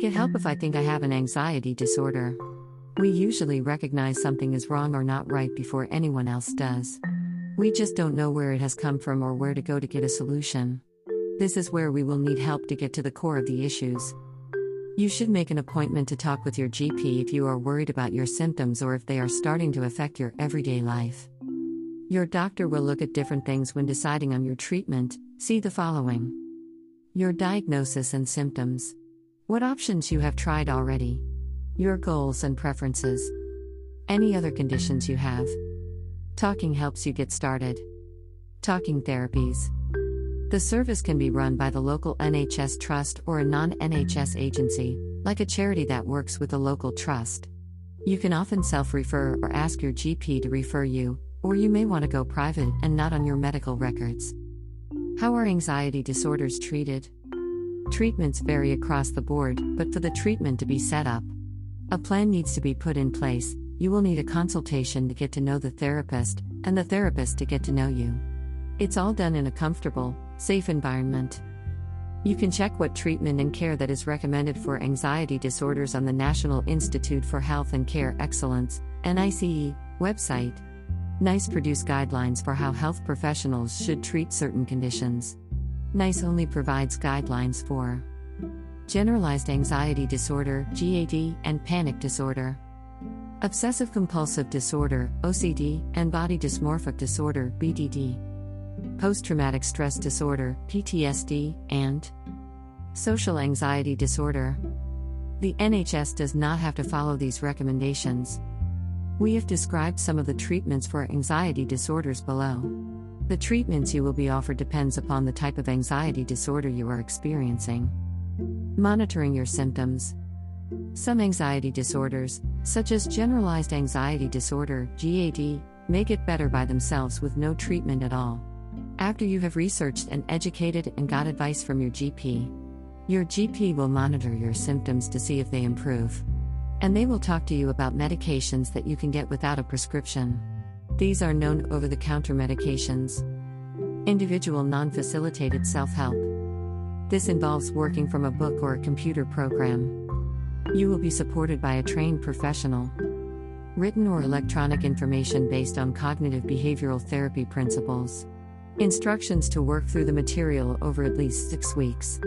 get help if I think I have an anxiety disorder. We usually recognize something is wrong or not right before anyone else does. We just don't know where it has come from or where to go to get a solution. This is where we will need help to get to the core of the issues. You should make an appointment to talk with your GP if you are worried about your symptoms or if they are starting to affect your everyday life. Your doctor will look at different things when deciding on your treatment. See the following Your diagnosis and symptoms. What options you have tried already. Your goals and preferences. Any other conditions you have. Talking helps you get started. Talking therapies. The service can be run by the local NHS trust or a non NHS agency, like a charity that works with a local trust. You can often self refer or ask your GP to refer you, or you may want to go private and not on your medical records. How are anxiety disorders treated? Treatments vary across the board, but for the treatment to be set up, a plan needs to be put in place. You will need a consultation to get to know the therapist, and the therapist to get to know you. It's all done in a comfortable, safe environment. You can check what treatment and care that is recommended for anxiety disorders on the National Institute for Health and Care Excellence NICE website. NICE produce guidelines for how health professionals should treat certain conditions. NICE only provides guidelines for generalized anxiety disorder GAD and panic disorder. Obsessive compulsive disorder OCD and body dysmorphic disorder BDD post traumatic stress disorder, PTSD, and social anxiety disorder. The NHS does not have to follow these recommendations. We have described some of the treatments for anxiety disorders below. The treatments you will be offered depends upon the type of anxiety disorder you are experiencing. Monitoring your symptoms. Some anxiety disorders, such as generalized anxiety disorder, GAD, may get better by themselves with no treatment at all after you have researched and educated and got advice from your GP. Your GP will monitor your symptoms to see if they improve. And they will talk to you about medications that you can get without a prescription. These are known over the counter medications. Individual non facilitated self help. This involves working from a book or a computer program. You will be supported by a trained professional. Written or electronic information based on cognitive behavioral therapy principles. Instructions to work through the material over at least six weeks.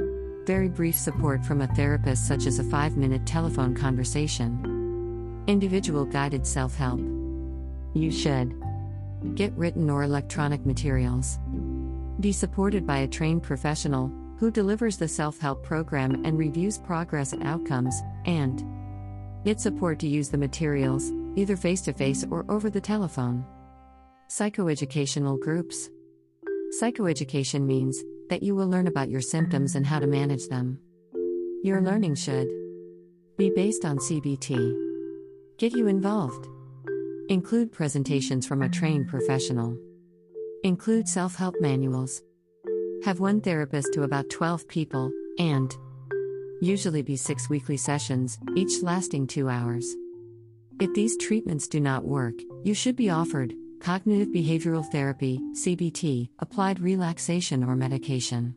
Very brief support from a therapist, such as a five minute telephone conversation. Individual guided self help. You should get written or electronic materials. Be supported by a trained professional who delivers the self help program and reviews progress and outcomes, and get support to use the materials, either face to face or over the telephone. Psychoeducational groups. Psychoeducation means that you will learn about your symptoms and how to manage them. Your learning should be based on CBT. Get you involved. Include presentations from a trained professional. Include self help manuals. Have one therapist to about 12 people, and usually be six weekly sessions, each lasting two hours. If these treatments do not work, you should be offered cognitive behavioral therapy, CBT, applied relaxation or medication.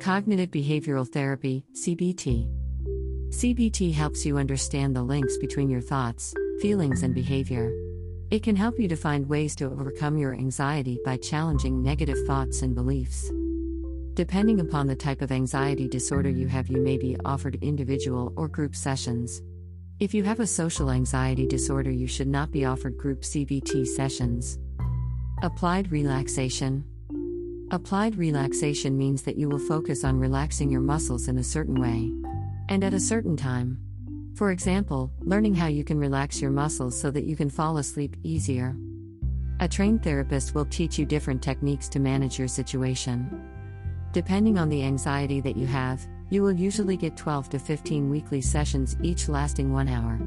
Cognitive behavioral therapy, CBT. CBT helps you understand the links between your thoughts, feelings, and behavior. It can help you to find ways to overcome your anxiety by challenging negative thoughts and beliefs. Depending upon the type of anxiety disorder you have, you may be offered individual or group sessions. If you have a social anxiety disorder, you should not be offered group CBT sessions. Applied relaxation. Applied relaxation means that you will focus on relaxing your muscles in a certain way and at a certain time. For example, learning how you can relax your muscles so that you can fall asleep easier. A trained therapist will teach you different techniques to manage your situation. Depending on the anxiety that you have, you will usually get 12 to 15 weekly sessions, each lasting one hour.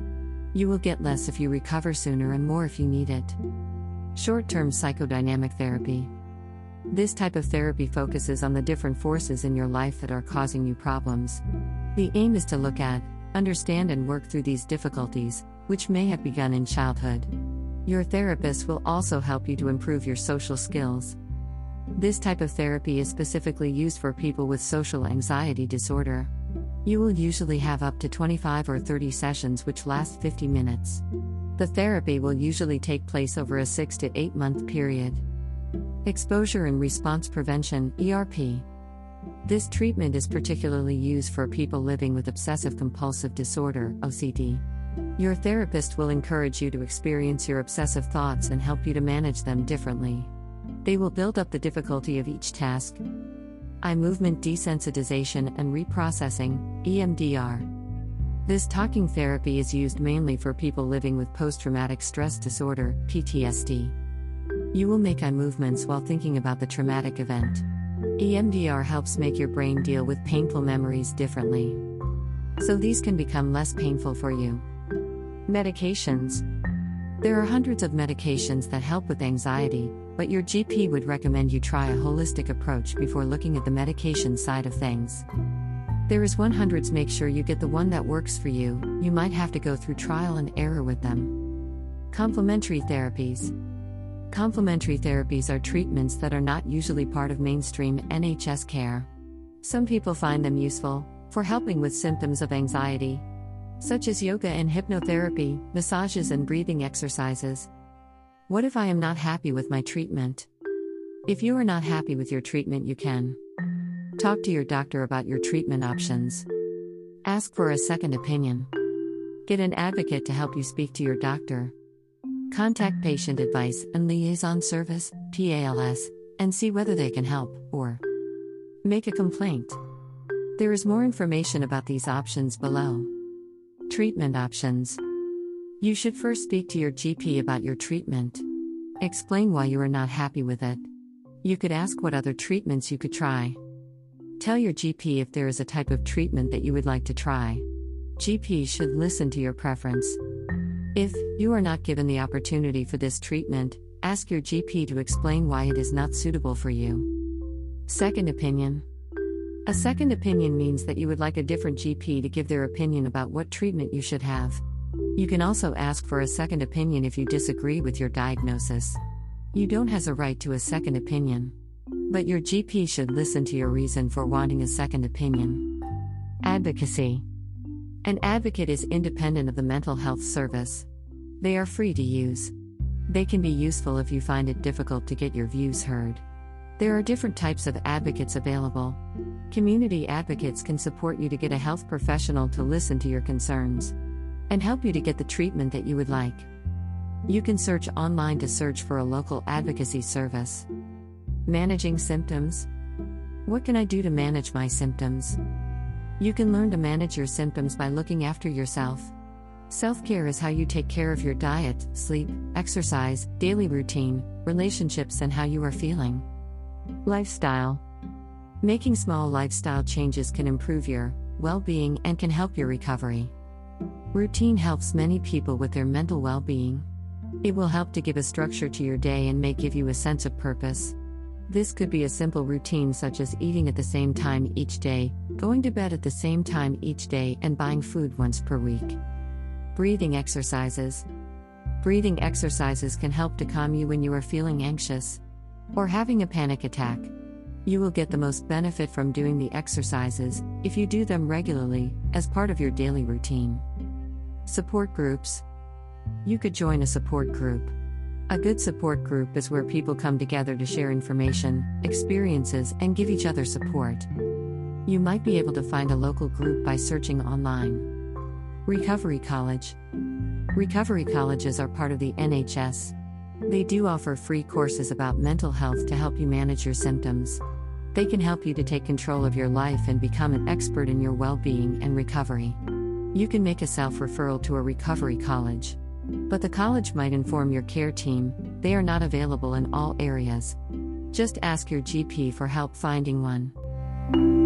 You will get less if you recover sooner and more if you need it. Short term psychodynamic therapy. This type of therapy focuses on the different forces in your life that are causing you problems. The aim is to look at, understand, and work through these difficulties, which may have begun in childhood. Your therapist will also help you to improve your social skills. This type of therapy is specifically used for people with social anxiety disorder. You will usually have up to 25 or 30 sessions, which last 50 minutes. The therapy will usually take place over a 6 to 8 month period. Exposure and Response Prevention ERP. This treatment is particularly used for people living with obsessive compulsive disorder OCD. Your therapist will encourage you to experience your obsessive thoughts and help you to manage them differently. They will build up the difficulty of each task. Eye movement desensitization and reprocessing, EMDR. This talking therapy is used mainly for people living with post traumatic stress disorder, PTSD. You will make eye movements while thinking about the traumatic event. EMDR helps make your brain deal with painful memories differently. So these can become less painful for you. Medications There are hundreds of medications that help with anxiety, but your GP would recommend you try a holistic approach before looking at the medication side of things. There is 100s, make sure you get the one that works for you, you might have to go through trial and error with them. Complementary therapies. Complementary therapies are treatments that are not usually part of mainstream NHS care. Some people find them useful for helping with symptoms of anxiety, such as yoga and hypnotherapy, massages, and breathing exercises. What if I am not happy with my treatment? If you are not happy with your treatment, you can talk to your doctor about your treatment options. Ask for a second opinion. Get an advocate to help you speak to your doctor. Contact Patient Advice and Liaison Service, PALS, and see whether they can help, or make a complaint. There is more information about these options below. Treatment options. You should first speak to your GP about your treatment. Explain why you are not happy with it. You could ask what other treatments you could try. Tell your GP if there is a type of treatment that you would like to try. GP should listen to your preference. If you are not given the opportunity for this treatment, ask your GP to explain why it is not suitable for you. Second opinion. A second opinion means that you would like a different GP to give their opinion about what treatment you should have. You can also ask for a second opinion if you disagree with your diagnosis. You don't has a right to a second opinion. But your GP should listen to your reason for wanting a second opinion. Advocacy An advocate is independent of the mental health service. They are free to use. They can be useful if you find it difficult to get your views heard. There are different types of advocates available. Community advocates can support you to get a health professional to listen to your concerns and help you to get the treatment that you would like. You can search online to search for a local advocacy service. Managing symptoms. What can I do to manage my symptoms? You can learn to manage your symptoms by looking after yourself. Self care is how you take care of your diet, sleep, exercise, daily routine, relationships, and how you are feeling. Lifestyle. Making small lifestyle changes can improve your well being and can help your recovery. Routine helps many people with their mental well being. It will help to give a structure to your day and may give you a sense of purpose. This could be a simple routine such as eating at the same time each day, going to bed at the same time each day, and buying food once per week. Breathing exercises. Breathing exercises can help to calm you when you are feeling anxious or having a panic attack. You will get the most benefit from doing the exercises if you do them regularly as part of your daily routine. Support groups. You could join a support group. A good support group is where people come together to share information, experiences, and give each other support. You might be able to find a local group by searching online. Recovery College. Recovery colleges are part of the NHS. They do offer free courses about mental health to help you manage your symptoms. They can help you to take control of your life and become an expert in your well being and recovery. You can make a self referral to a recovery college. But the college might inform your care team, they are not available in all areas. Just ask your GP for help finding one.